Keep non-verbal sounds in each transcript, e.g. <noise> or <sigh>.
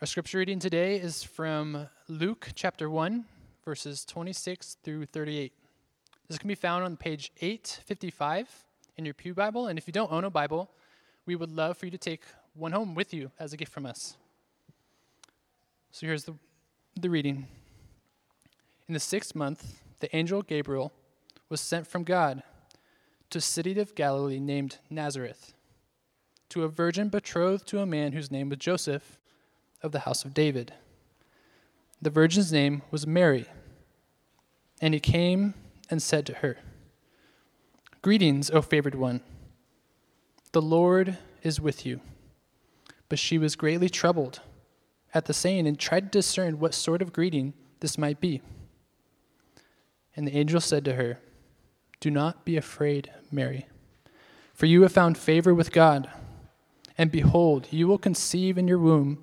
Our scripture reading today is from Luke chapter 1, verses 26 through 38. This can be found on page 855 in your Pew Bible. And if you don't own a Bible, we would love for you to take one home with you as a gift from us. So here's the, the reading. In the sixth month, the angel Gabriel was sent from God to a city of Galilee named Nazareth, to a virgin betrothed to a man whose name was Joseph of the house of David. The virgin's name was Mary. And he came and said to her, Greetings, O favored one. The Lord is with you. But she was greatly troubled at the saying and tried to discern what sort of greeting this might be. And the angel said to her, Do not be afraid, Mary, for you have found favor with God. And behold, you will conceive in your womb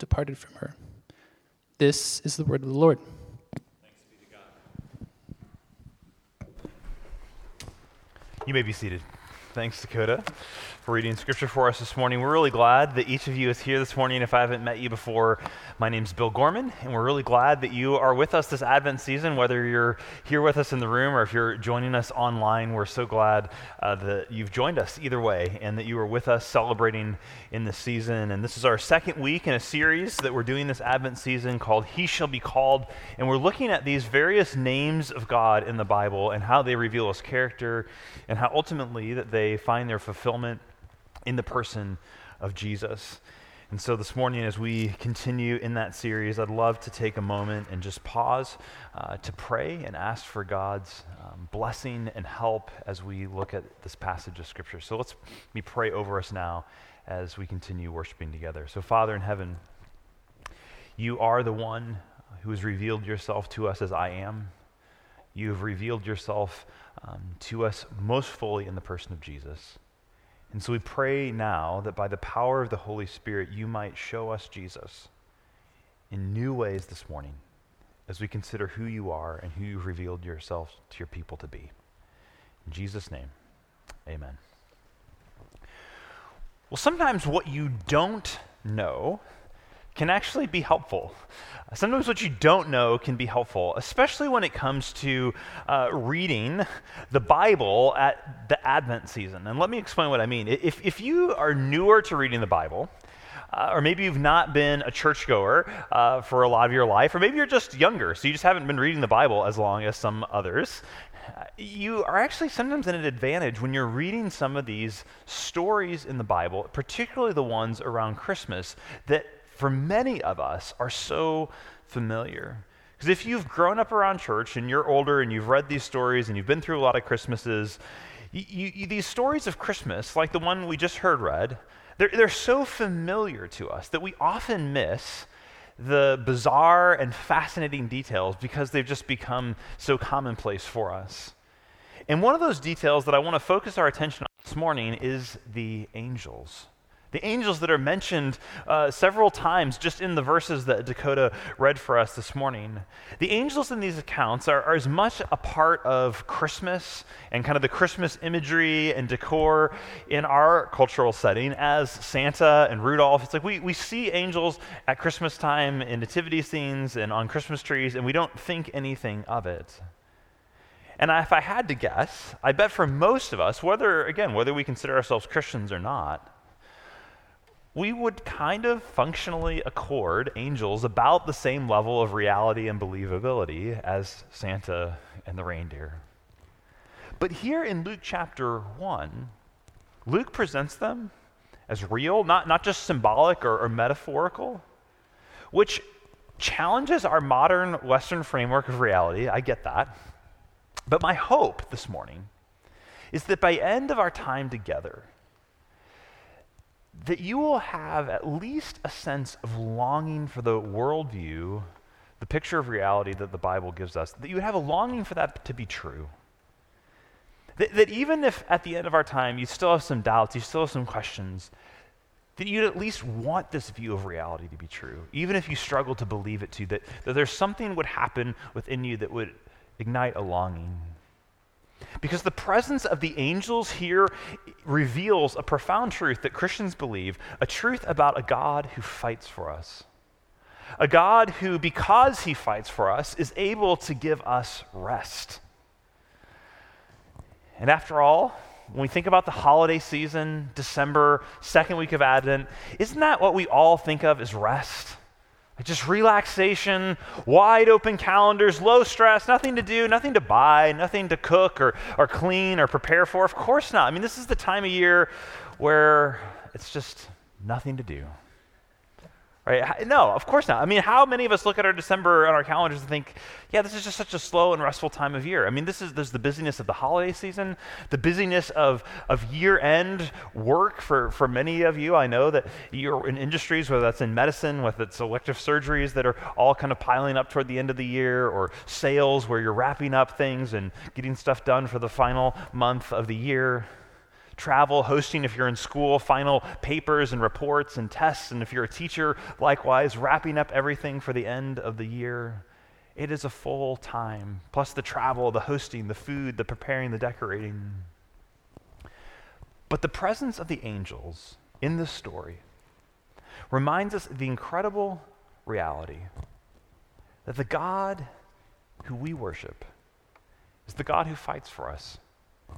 departed from her. This is the word of the Lord. You may be seated. Thanks, Dakota for reading scripture for us this morning. We're really glad that each of you is here this morning. If I haven't met you before, my name's Bill Gorman, and we're really glad that you are with us this Advent season, whether you're here with us in the room or if you're joining us online. We're so glad uh, that you've joined us either way and that you are with us celebrating in this season. And this is our second week in a series that we're doing this Advent season called He Shall Be Called. And we're looking at these various names of God in the Bible and how they reveal His character and how ultimately that they find their fulfillment in the person of Jesus. And so this morning, as we continue in that series, I'd love to take a moment and just pause uh, to pray and ask for God's um, blessing and help as we look at this passage of Scripture. So let's me pray over us now as we continue worshiping together. So, Father in heaven, you are the one who has revealed yourself to us as I am. You have revealed yourself um, to us most fully in the person of Jesus. And so we pray now that by the power of the Holy Spirit, you might show us Jesus in new ways this morning as we consider who you are and who you've revealed yourself to your people to be. In Jesus' name, amen. Well, sometimes what you don't know can actually be helpful. Sometimes what you don't know can be helpful, especially when it comes to uh, reading the Bible at the Advent season. And let me explain what I mean. If, if you are newer to reading the Bible, uh, or maybe you've not been a churchgoer uh, for a lot of your life, or maybe you're just younger, so you just haven't been reading the Bible as long as some others. You are actually sometimes at an advantage when you're reading some of these stories in the Bible, particularly the ones around Christmas, that for many of us are so familiar. Because if you've grown up around church and you're older and you've read these stories and you've been through a lot of Christmases, you, you, these stories of Christmas, like the one we just heard read, they're, they're so familiar to us that we often miss the bizarre and fascinating details because they've just become so commonplace for us. And one of those details that I want to focus our attention on this morning is the angels. The angels that are mentioned uh, several times just in the verses that Dakota read for us this morning. The angels in these accounts are, are, as much a part of Christmas and kind of the Christmas imagery and decor in our cultural setting as Santa and Rudolph. It's like we, we see angels at Christmas time in nativity scenes and on Christmas trees, and we don't think anything of it. And if I had to guess, I bet for most of us, whether, again, whether we consider ourselves Christians or not, we would kind of functionally accord angels about the same level of reality and believability as Santa and the reindeer. But here in Luke chapter 1, Luke presents them as real, not, not just symbolic or, or metaphorical, which challenges our modern Western framework of reality. I get that. But my hope this morning is that by end of our time together, that you will have at least a sense of longing for the worldview, the picture of reality that the Bible gives us, that you would have a longing for that to be true. That, that even if at the end of our time you still have some doubts, you still have some questions, that you'd at least want this view of reality to be true, even if you struggle to believe it too, that, that there's something would happen within you that would ignite a longing. Because the presence of the angels here reveals a profound truth that Christians believe a truth about a God who fights for us. A God who, because he fights for us, is able to give us rest. And after all, when we think about the holiday season, December, second week of Advent, isn't that what we all think of as rest? Just relaxation, wide open calendars, low stress, nothing to do, nothing to buy, nothing to cook or, or clean or prepare for. Of course not. I mean, this is the time of year where it's just nothing to do. Right? No, of course not. I mean, how many of us look at our December on our calendars and think, yeah, this is just such a slow and restful time of year? I mean, this is there's the busyness of the holiday season, the busyness of, of year end work for, for many of you. I know that you're in industries, whether that's in medicine, whether it's elective surgeries that are all kind of piling up toward the end of the year, or sales where you're wrapping up things and getting stuff done for the final month of the year travel, hosting if you're in school, final papers and reports and tests, and if you're a teacher, likewise, wrapping up everything for the end of the year. It is a full time, plus the travel, the hosting, the food, the preparing, the decorating. But the presence of the angels in this story reminds us of the incredible reality that the God who we worship is the God who fights for us,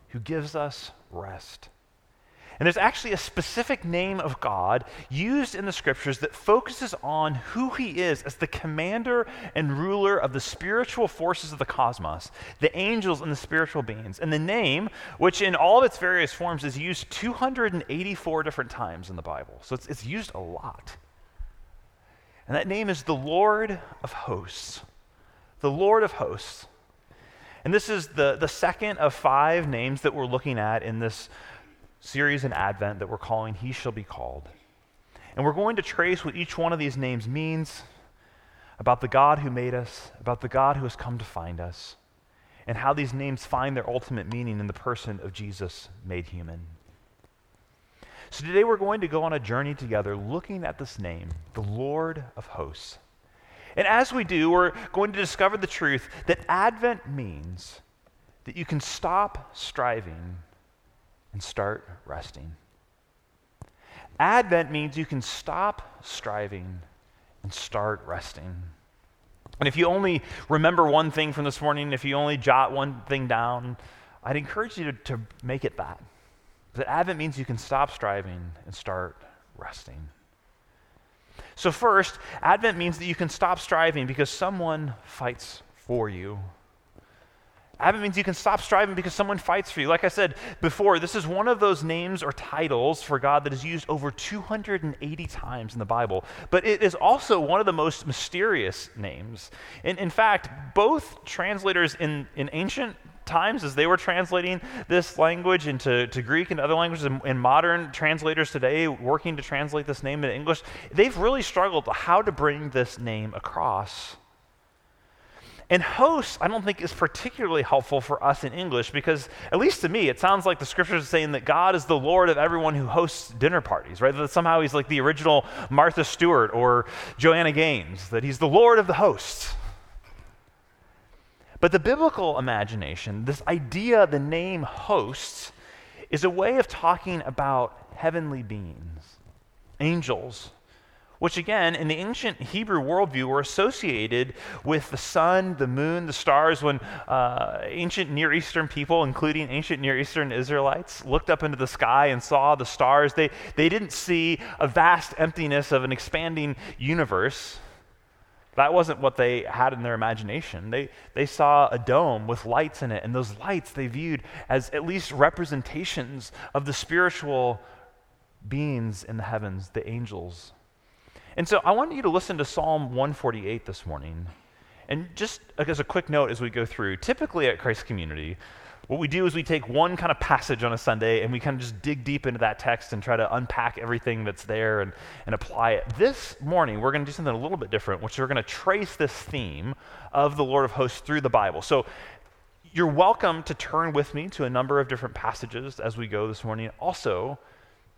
who gives us rest. And there's actually a specific name of God used in the scriptures that focuses on who he is as the commander and ruler of the spiritual forces of the cosmos, the angels and the spiritual beings. And the name, which in all of its various forms is used 284 different times in the Bible. So it's, it's used a lot. And that name is the Lord of hosts. The Lord of hosts. And this is the, the second of five names that we're looking at in this series in Advent that we're calling He Shall Be Called. And we're going to trace what each one of these names means about the God who made us, about the God who has come to find us, and how these names find their ultimate meaning in the person of Jesus made human. So today we're going to go on a journey together looking at this name, the Lord of hosts. And as we do, we're going to discover the truth that Advent means that you can stop striving and start resting. Advent means you can stop striving and start resting. And if you only remember one thing from this morning, if you only jot one thing down, I'd encourage you to, to make it that. That Advent means you can stop striving and start resting. So, first, Advent means that you can stop striving because someone fights for you. Advent means you can stop striving because someone fights for you. Like I said before, this is one of those names or titles for God that is used over 280 times in the Bible. But it is also one of the most mysterious names. In, in fact, both translators in, in ancient times as they were translating this language into to Greek and other languages, and, and, modern translators today working to translate this name into English, they've really struggled how to bring this name across. And host, I don't think, is particularly helpful for us in English because, at least to me, it sounds like the scriptures are saying that God is the Lord of everyone who hosts dinner parties, right? That somehow he's like the original Martha Stewart or Joanna Gaines, that he's the Lord of the hosts. But the biblical imagination, this idea, the name hosts, is a way of talking about heavenly beings, angels, which again, in the ancient Hebrew worldview, were associated with the sun, the moon, the stars. When uh, ancient Near Eastern people, including ancient Near Eastern Israelites, looked up into the sky and saw the stars, they, they didn't see a vast emptiness of an expanding universe. That wasn't what they had in their imagination. They, they saw a dome with lights in it, and those lights they viewed as at least representations of the spiritual beings in the heavens, the angels. And so I want you to listen to Psalm 148 this morning. And just as a quick note as we go through, typically at Christ Community, what we do is we take one kind of passage on a Sunday and we kind of just dig deep into that text and try to unpack everything that's there and, and apply it. This morning, we're going to do something a little bit different, which we're going to trace this theme of the Lord of hosts through the Bible. So you're welcome to turn with me to a number of different passages as we go this morning. Also,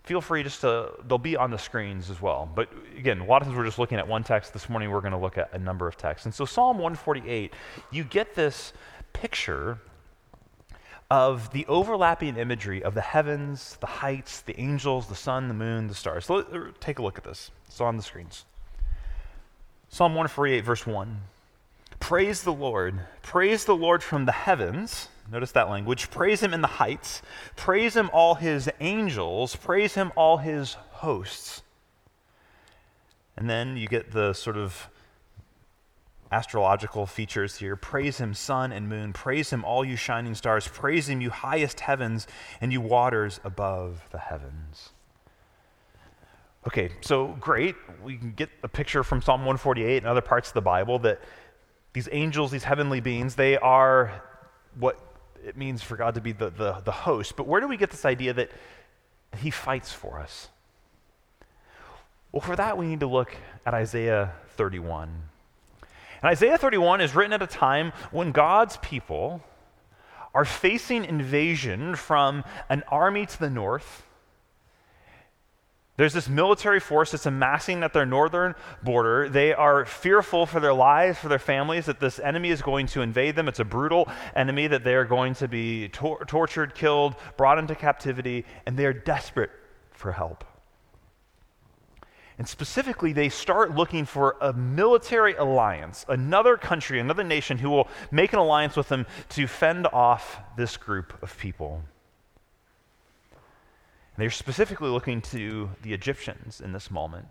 feel free just to, they'll be on the screens as well. But again, a lot of times we're just looking at one text. This morning we're going to look at a number of texts. And so Psalm 148, you get this picture of the overlapping imagery of the heavens, the heights, the angels, the sun, the moon, the stars. So uh, take a look at this. It's on the screens. Psalm 148, verse 1. Praise the Lord. Praise the Lord from the heavens Notice that language. Praise him in the heights. Praise him, all his angels. Praise him, all his hosts. And then you get the sort of astrological features here. Praise him, sun and moon. Praise him, all you shining stars. Praise him, you highest heavens and you waters above the heavens. Okay, so great. We can get a picture from Psalm 148 and other parts of the Bible that these angels, these heavenly beings, they are what it means for God to be the, the, the host. But where do we get this idea that he fights for us? Well, for that, we need to look at Isaiah 31. And Isaiah 31 is written at a time when God's people are facing invasion from an army to the north there's this military force that's amassing at their northern border. They are fearful for their lives, for their families, that this enemy is going to invade them. It's a brutal enemy, that they are going to be tor- tortured, killed, brought into captivity, and they are desperate for help. And specifically, they start looking for a military alliance, another country, another nation who will make an alliance with them to fend off this group of people. And they're specifically looking to the Egyptians in this moment.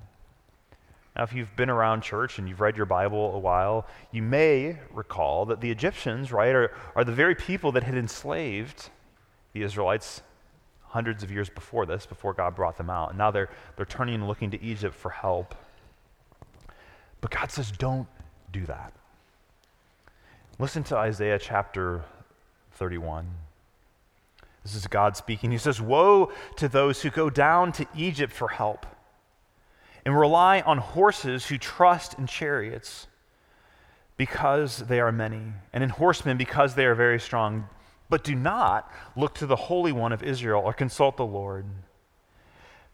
Now, if you've been around church and you've read your Bible a while, you may recall that the Egyptians, right, are, are the very people that had enslaved the Israelites hundreds of years before this, before God brought them out. And now they're, they're turning and looking to Egypt for help. But God says, don't do that. Listen to Isaiah chapter 31. This is God speaking. He says, Woe to those who go down to Egypt for help and rely on horses who trust in chariots because they are many, and in horsemen because they are very strong. But do not look to the Holy One of Israel or consult the Lord.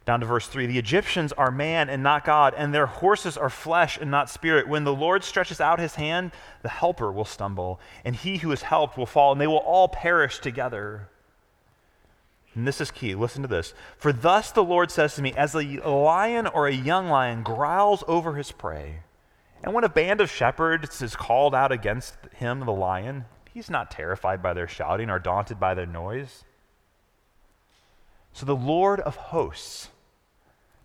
Down to verse 3 The Egyptians are man and not God, and their horses are flesh and not spirit. When the Lord stretches out his hand, the helper will stumble, and he who is helped will fall, and they will all perish together. And this is key. Listen to this. For thus the Lord says to me, as a lion or a young lion growls over his prey, and when a band of shepherds is called out against him, the lion, he's not terrified by their shouting or daunted by their noise. So the Lord of hosts,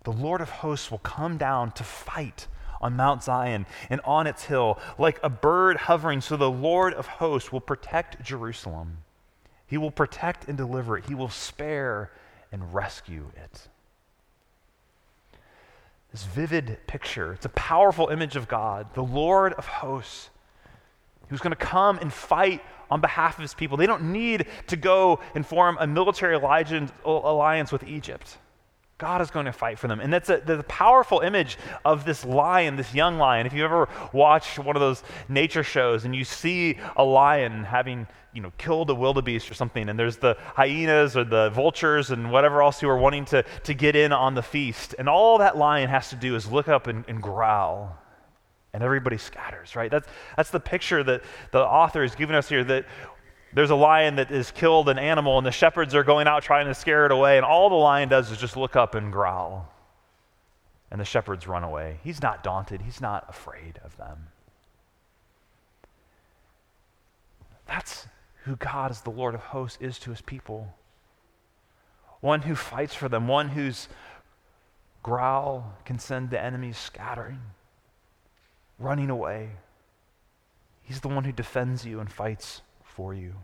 the Lord of hosts will come down to fight on Mount Zion and on its hill like a bird hovering. So the Lord of hosts will protect Jerusalem. He will protect and deliver it. He will spare and rescue it. This vivid picture, it's a powerful image of God, the Lord of hosts, who's going to come and fight on behalf of his people. They don't need to go and form a military alliance with Egypt. God is going to fight for them. And that's a, the powerful image of this lion, this young lion. If you ever watch one of those nature shows and you see a lion having you know, killed a wildebeest or something, and there's the hyenas or the vultures and whatever else who are wanting to, to get in on the feast. And all that lion has to do is look up and, and growl, and everybody scatters, right? That's, that's the picture that the author is giving us here that there's a lion that has killed an animal, and the shepherds are going out trying to scare it away, and all the lion does is just look up and growl. and the shepherds run away. He's not daunted, he's not afraid of them. That's who God, as the Lord of hosts, is to his people. One who fights for them, one whose growl can send the enemies scattering, running away. He's the one who defends you and fights for you.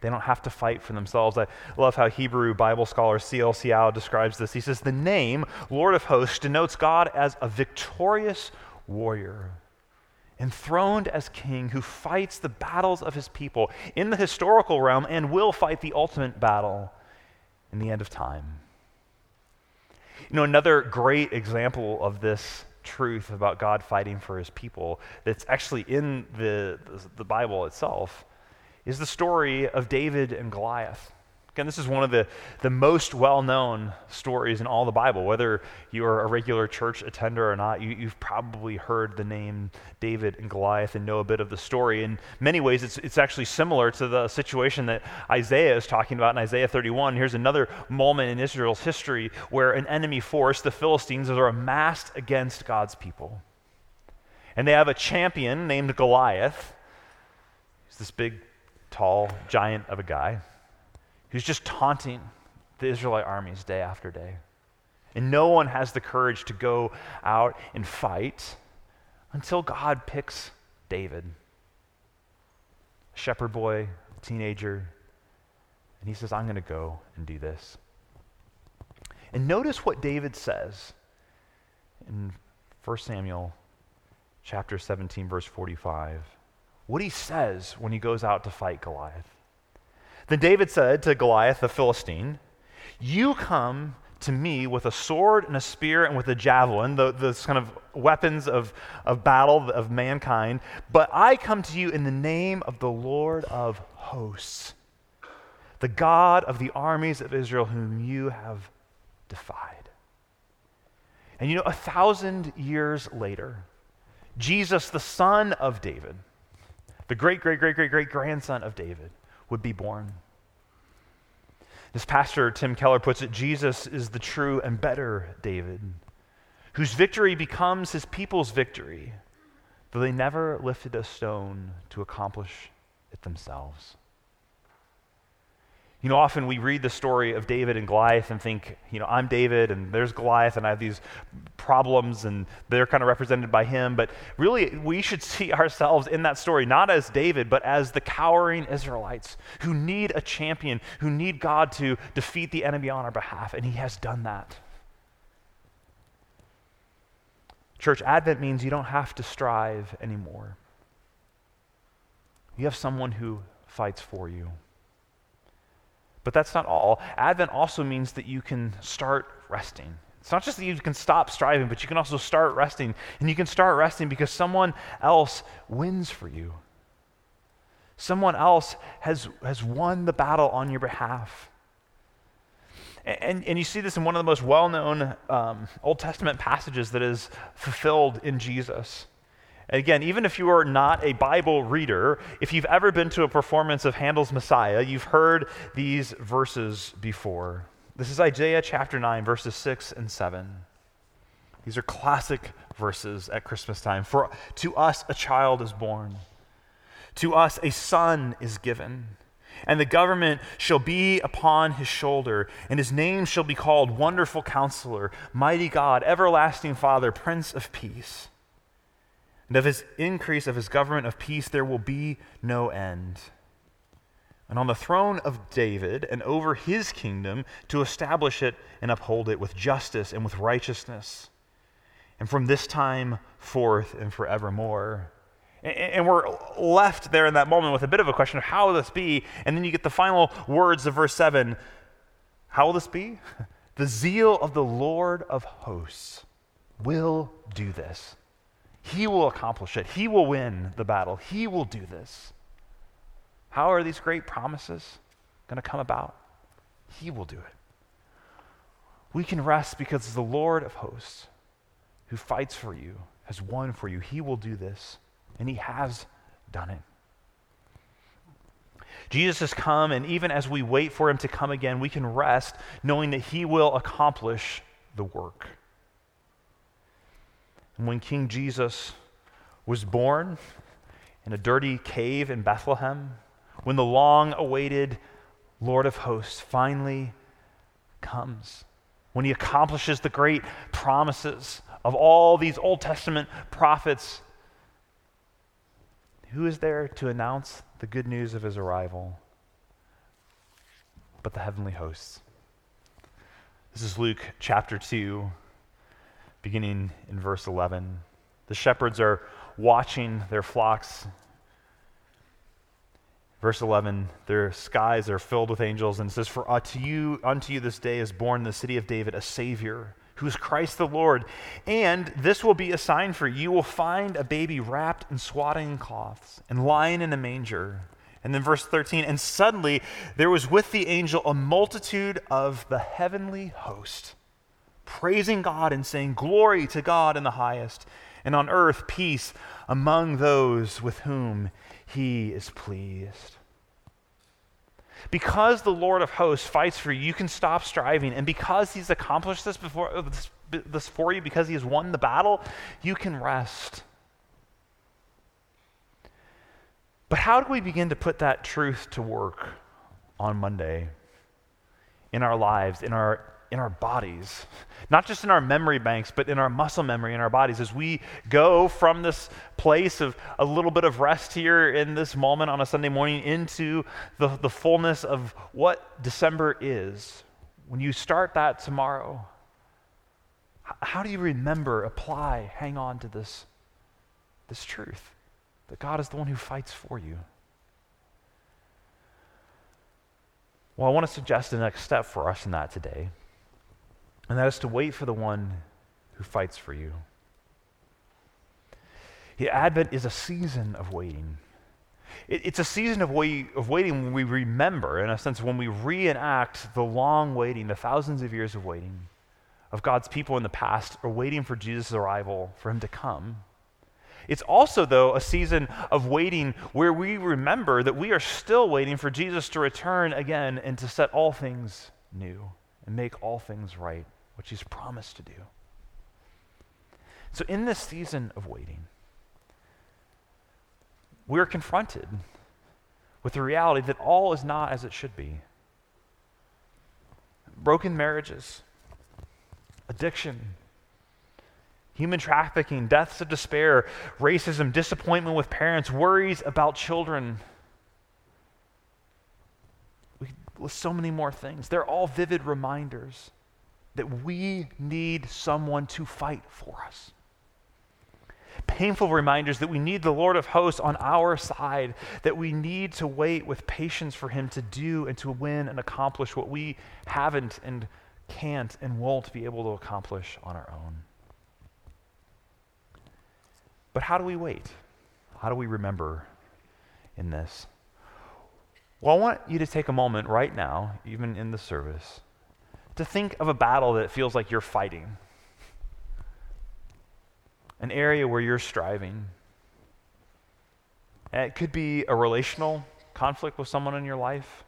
They don't have to fight for themselves. I love how Hebrew Bible scholar C.L. Seow describes this. He says, The name, Lord of hosts, denotes God as a victorious warrior, enthroned as king who fights the battles of his people in the historical realm and will fight the ultimate battle in the end of time. You know, another great example of this truth about God fighting for his people that's actually in the, the, the Bible itself is the story of David and Goliath. Again, this is one of the, the most well known stories in all the Bible. Whether you're a regular church attender or not, you, have probably heard the name David and Goliath and know a bit of the story. In many ways, it's, it's actually similar to the situation that Isaiah is talking about in Isaiah 31. Here's another moment in Israel's history where an enemy force, the Philistines, are amassed against God's people. And they have a champion named Goliath. He's this big, tall giant of a guy who's just taunting the Israelite armies day after day. And no one has the courage to go out and fight until God picks David, a shepherd boy, teenager, and he says, I'm going to go and do this. And notice what David says in 1 Samuel chapter 17 verse 45. What he says when he goes out to fight Goliath. Then David said to Goliath the Philistine, You come to me with a sword and a spear and with a javelin, the, the kind of weapons of, of battle of mankind, but I come to you in the name of the Lord of hosts, the God of the armies of Israel, whom you have defied. And you know, a thousand years later, Jesus, the son of David, the great, great, great, great, great grandson of David, would be born. As Pastor Tim Keller puts it, Jesus is the true and better David, whose victory becomes his people's victory, though they never lifted a stone to accomplish it themselves. You know, often we read the story of David and Goliath and think, you know, I'm David and there's Goliath and I have these problems and they're kind of represented by him. But really, we should <laughs> see ourselves in that story not as David, but as the cowering Israelites who need a champion, who need God to defeat the enemy on our behalf. And he has done that. Church, Advent means you don't have to strive anymore. You have someone who fights for you. But that's not all. Advent also means that you can start resting. It's not just that you can stop striving, but you can also start resting. And you can start resting because someone else wins for you. Someone else has, has won the battle on your behalf. And, and you see this in one of the most well known um, Old Testament passages that is fulfilled in Jesus. Again, even if you are not a Bible reader, if you've ever been to a performance of Handel's Messiah, you've heard these verses before. This is Isaiah chapter 9, verses 6 and 7. These are classic verses at Christmas time. For to us a child is born, to us a son is given, and the government shall be upon his shoulder, and his name shall be called Wonderful Counselor, Mighty God, Everlasting Father, Prince of Peace. And of his increase of his government of peace there will be no end. And on the throne of David and over his kingdom to establish it and uphold it with justice and with righteousness. And from this time forth and forevermore. And we're left there in that moment with a bit of a question of how will this be? And then you get the final words of verse 7. How will this be? <laughs> The zeal of the Lord of hosts will do this. He will accomplish it. He will win the battle. He will do this. How are these great promises going to come about? He will do it. We can rest because the Lord of hosts who fights for you has won for you. He will do this, and He has done it. Jesus has come, and even as we wait for Him to come again, we can rest knowing that He will accomplish the work. When King Jesus was born in a dirty cave in Bethlehem, when the long awaited Lord of hosts finally comes, when he accomplishes the great promises of all these Old Testament prophets, who is there to announce the good news of his arrival? But the heavenly hosts. This is Luke chapter 2, beginning in verse 11. The shepherds are watching their flocks. Verse 11, their skies are filled with angels, and it says, For unto you, unto you this day is born the city of David a Savior, who is Christ the Lord. And this will be a sign for you. You will find a baby wrapped in swaddling cloths and lying in a manger. And then verse 13, and suddenly there was with the angel a multitude of the heavenly host, praising God and saying, Glory to God in the highest, and on earth peace among those with whom he is pleased. Because the Lord of hosts fights for you, you can stop striving. And because he's accomplished this, before, uh, this, this for you, because he has won the battle, you can rest. But how do we begin to put that truth to work on Monday in our lives, in our, in our bodies? Not just in our memory banks, but in our muscle memory in our bodies as we go from this place of a little bit of rest here in this moment on a Sunday morning into the, the fullness of what December is. When you start that tomorrow, how do you remember, apply, hang on to this, this truth? that God is the one who fights for you. Well, I want to suggest the next step for us in that today, and that is to wait for the one who fights for you. The Advent is a season of waiting. It, it's a season of, wait, of waiting when we remember, in a sense, when we reenact the long waiting, the thousands of years of waiting of God's people in the past are waiting for Jesus' arrival, for him to come. It's also, though, a season of waiting where we remember that we are still waiting for Jesus to return again and to set all things new and make all things right, which he's promised to do. So, in this season of waiting, we're confronted with the reality that all is not as it should be. Broken marriages, addiction, human trafficking, deaths of despair, racism, disappointment with parents, worries about children. We list so many more things. They're all vivid reminders that we need someone to fight for us. Painful reminders that we need the Lord of hosts on our side, that we need to wait with patience for him to do and to win and accomplish what we haven't and can't and won't be able to accomplish on our own. But how do we wait? How do we remember in this? Well, I want you to take a moment right now, even in the service, to think of a battle that feels like you're fighting, an area where you're striving. And it could be a relational conflict with someone in your life.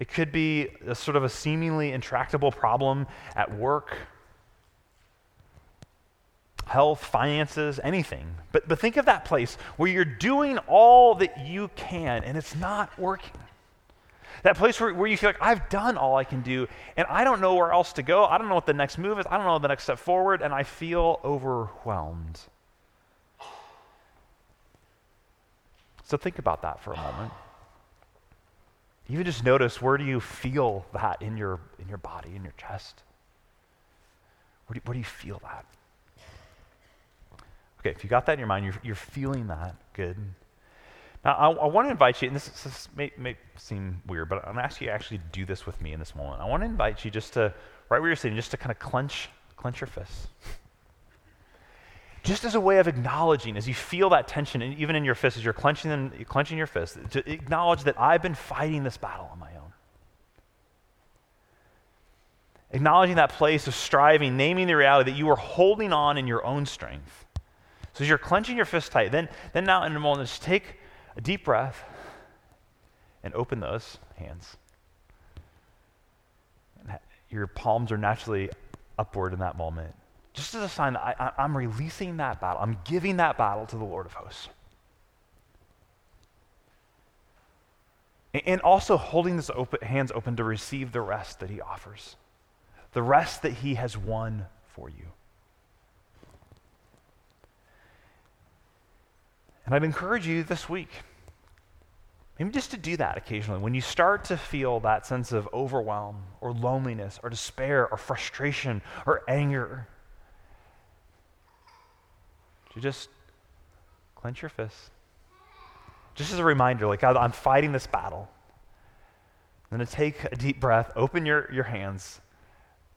It could be a sort of a seemingly intractable problem at work health, finances, anything. But, but think of that place where you're doing all that you can and it's not working. That place where, where you feel like, I've done all I can do and I don't know where else to go. I don't know what the next move is. I don't know the next step forward and I feel overwhelmed. So think about that for a moment. Even just notice where do you feel that in your, in your body, in your chest? Where do, where do you feel that? Okay, if you got that in your mind, you're, you're feeling that, good. Now, I, I want to invite you, and this, this may, may, seem weird, but I'm asking you to actually do this with me in this moment. I want to invite you just to, right where you're sitting, just to kind of clench, clench your fists. Just as a way of acknowledging, as you feel that tension, and even in your fists, as you're clenching, them, you're clenching your fists, to acknowledge that I've been fighting this battle on my own. Acknowledging that place of striving, naming the reality that you are holding on in your own strength so as you're clenching your fist tight, then, then now in a moment, just take a deep breath and open those hands. Your palms are naturally upward in that moment, just as a sign that I, I'm releasing that battle. I'm giving that battle to the Lord of hosts. And also holding his open, hands open to receive the rest that he offers, the rest that he has won for you. And I'd encourage you this week, maybe just to do that occasionally. When you start to feel that sense of overwhelm or loneliness or despair or frustration or anger, to just clench your fists just as a reminder, like, God, I'm fighting this battle. Going to take a deep breath, open your, your hands.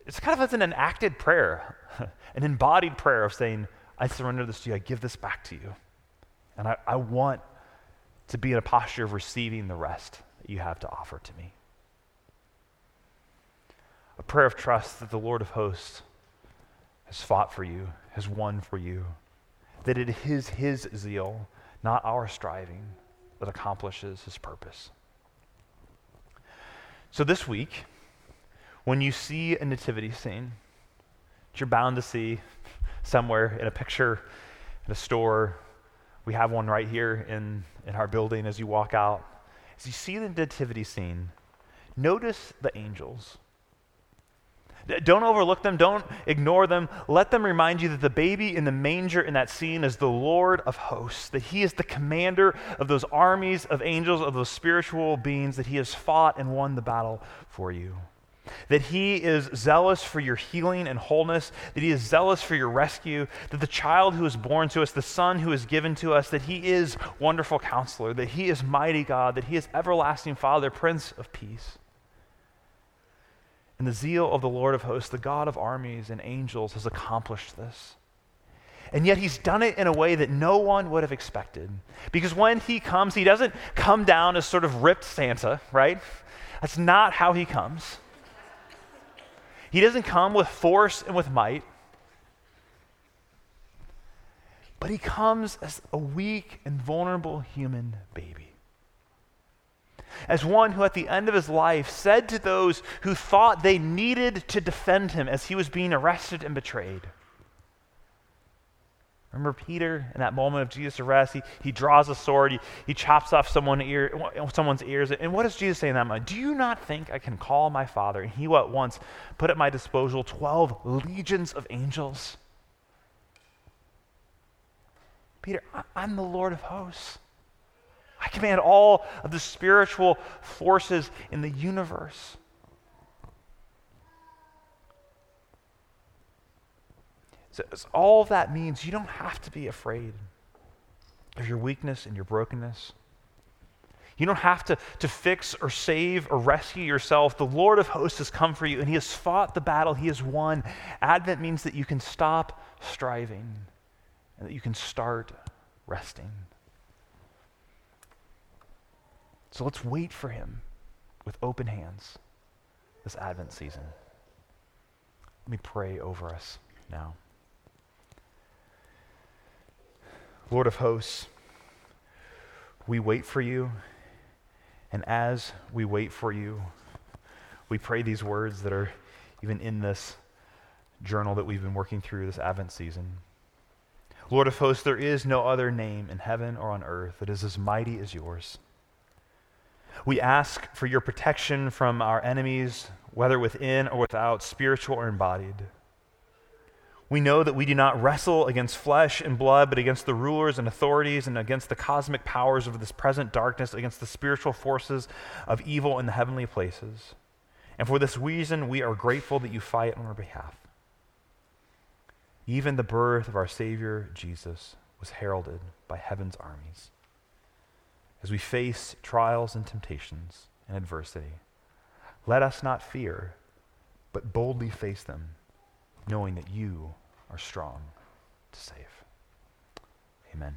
It's kind of as an enacted prayer, <laughs> an embodied prayer of saying, I surrender this to you, I give this back to you. And I, I want to be in a posture of receiving the rest that you have to offer to me. A prayer of trust that the Lord of hosts has fought for you, has won for you, that it is his zeal, not our striving that accomplishes his purpose. So this week, when you see a nativity scene, you're bound to see somewhere in a picture, in a store. We have one right here in, in our building as you walk out. As you see the nativity scene, notice the angels. Don't overlook them. Don't ignore them. Let them remind you that the baby in the manger in that scene is the Lord of hosts, that he is the commander of those armies of angels, of those spiritual beings, that he has fought and won the battle for you. That he is zealous for your healing and wholeness, that he is zealous for your rescue, that the child who is born to us, the son who is given to us, that he is wonderful counselor, that he is mighty God, that he is everlasting Father, Prince of Peace. And the zeal of the Lord of hosts, the God of armies and angels, has accomplished this. And yet he's done it in a way that no one would have expected. Because when he comes, he doesn't come down as sort of ripped Santa, right? That's not how he comes. He doesn't come with force and with might. But he comes as a weak and vulnerable human baby as one who, at the end of his life, said to those who thought they needed to defend him as he was being arrested and betrayed. Remember Peter in that moment of Jesus' arrest? He, he draws a sword, he, he chops off someone ear, someone's ears. And what does Jesus say in that moment? Do you not think I can call my Father, and he will at once put at my disposal 12 legions of angels? Peter, I'm the Lord of hosts. I command all of the spiritual forces in the universe. So, all of that means you don't have to be afraid of your weakness and your brokenness. You don't have to, to fix or save or rescue yourself. The Lord of hosts has come for you, and He has fought the battle. He has won. Advent means that you can stop striving and that you can start resting. So let's wait for him with open hands this Advent season. Let me pray over us now. Lord of hosts, we wait for you, and as we wait for you, we pray these words that are even in this journal that we've been working through this Advent season. Lord of hosts, there is no other name in heaven or on earth that is as mighty as yours. We ask for your protection from our enemies, whether within or without, spiritual or embodied. We know that we do not wrestle against flesh and blood, but against the rulers and authorities and against the cosmic powers of this present darkness, against the spiritual forces of evil in the heavenly places. And for this reason, we are grateful that you fight on our behalf. Even the birth of our Savior, Jesus, was heralded by heaven's armies as we face trials and temptations and adversity. Let us not fear, but boldly face them, knowing that you are strong to save. Amen.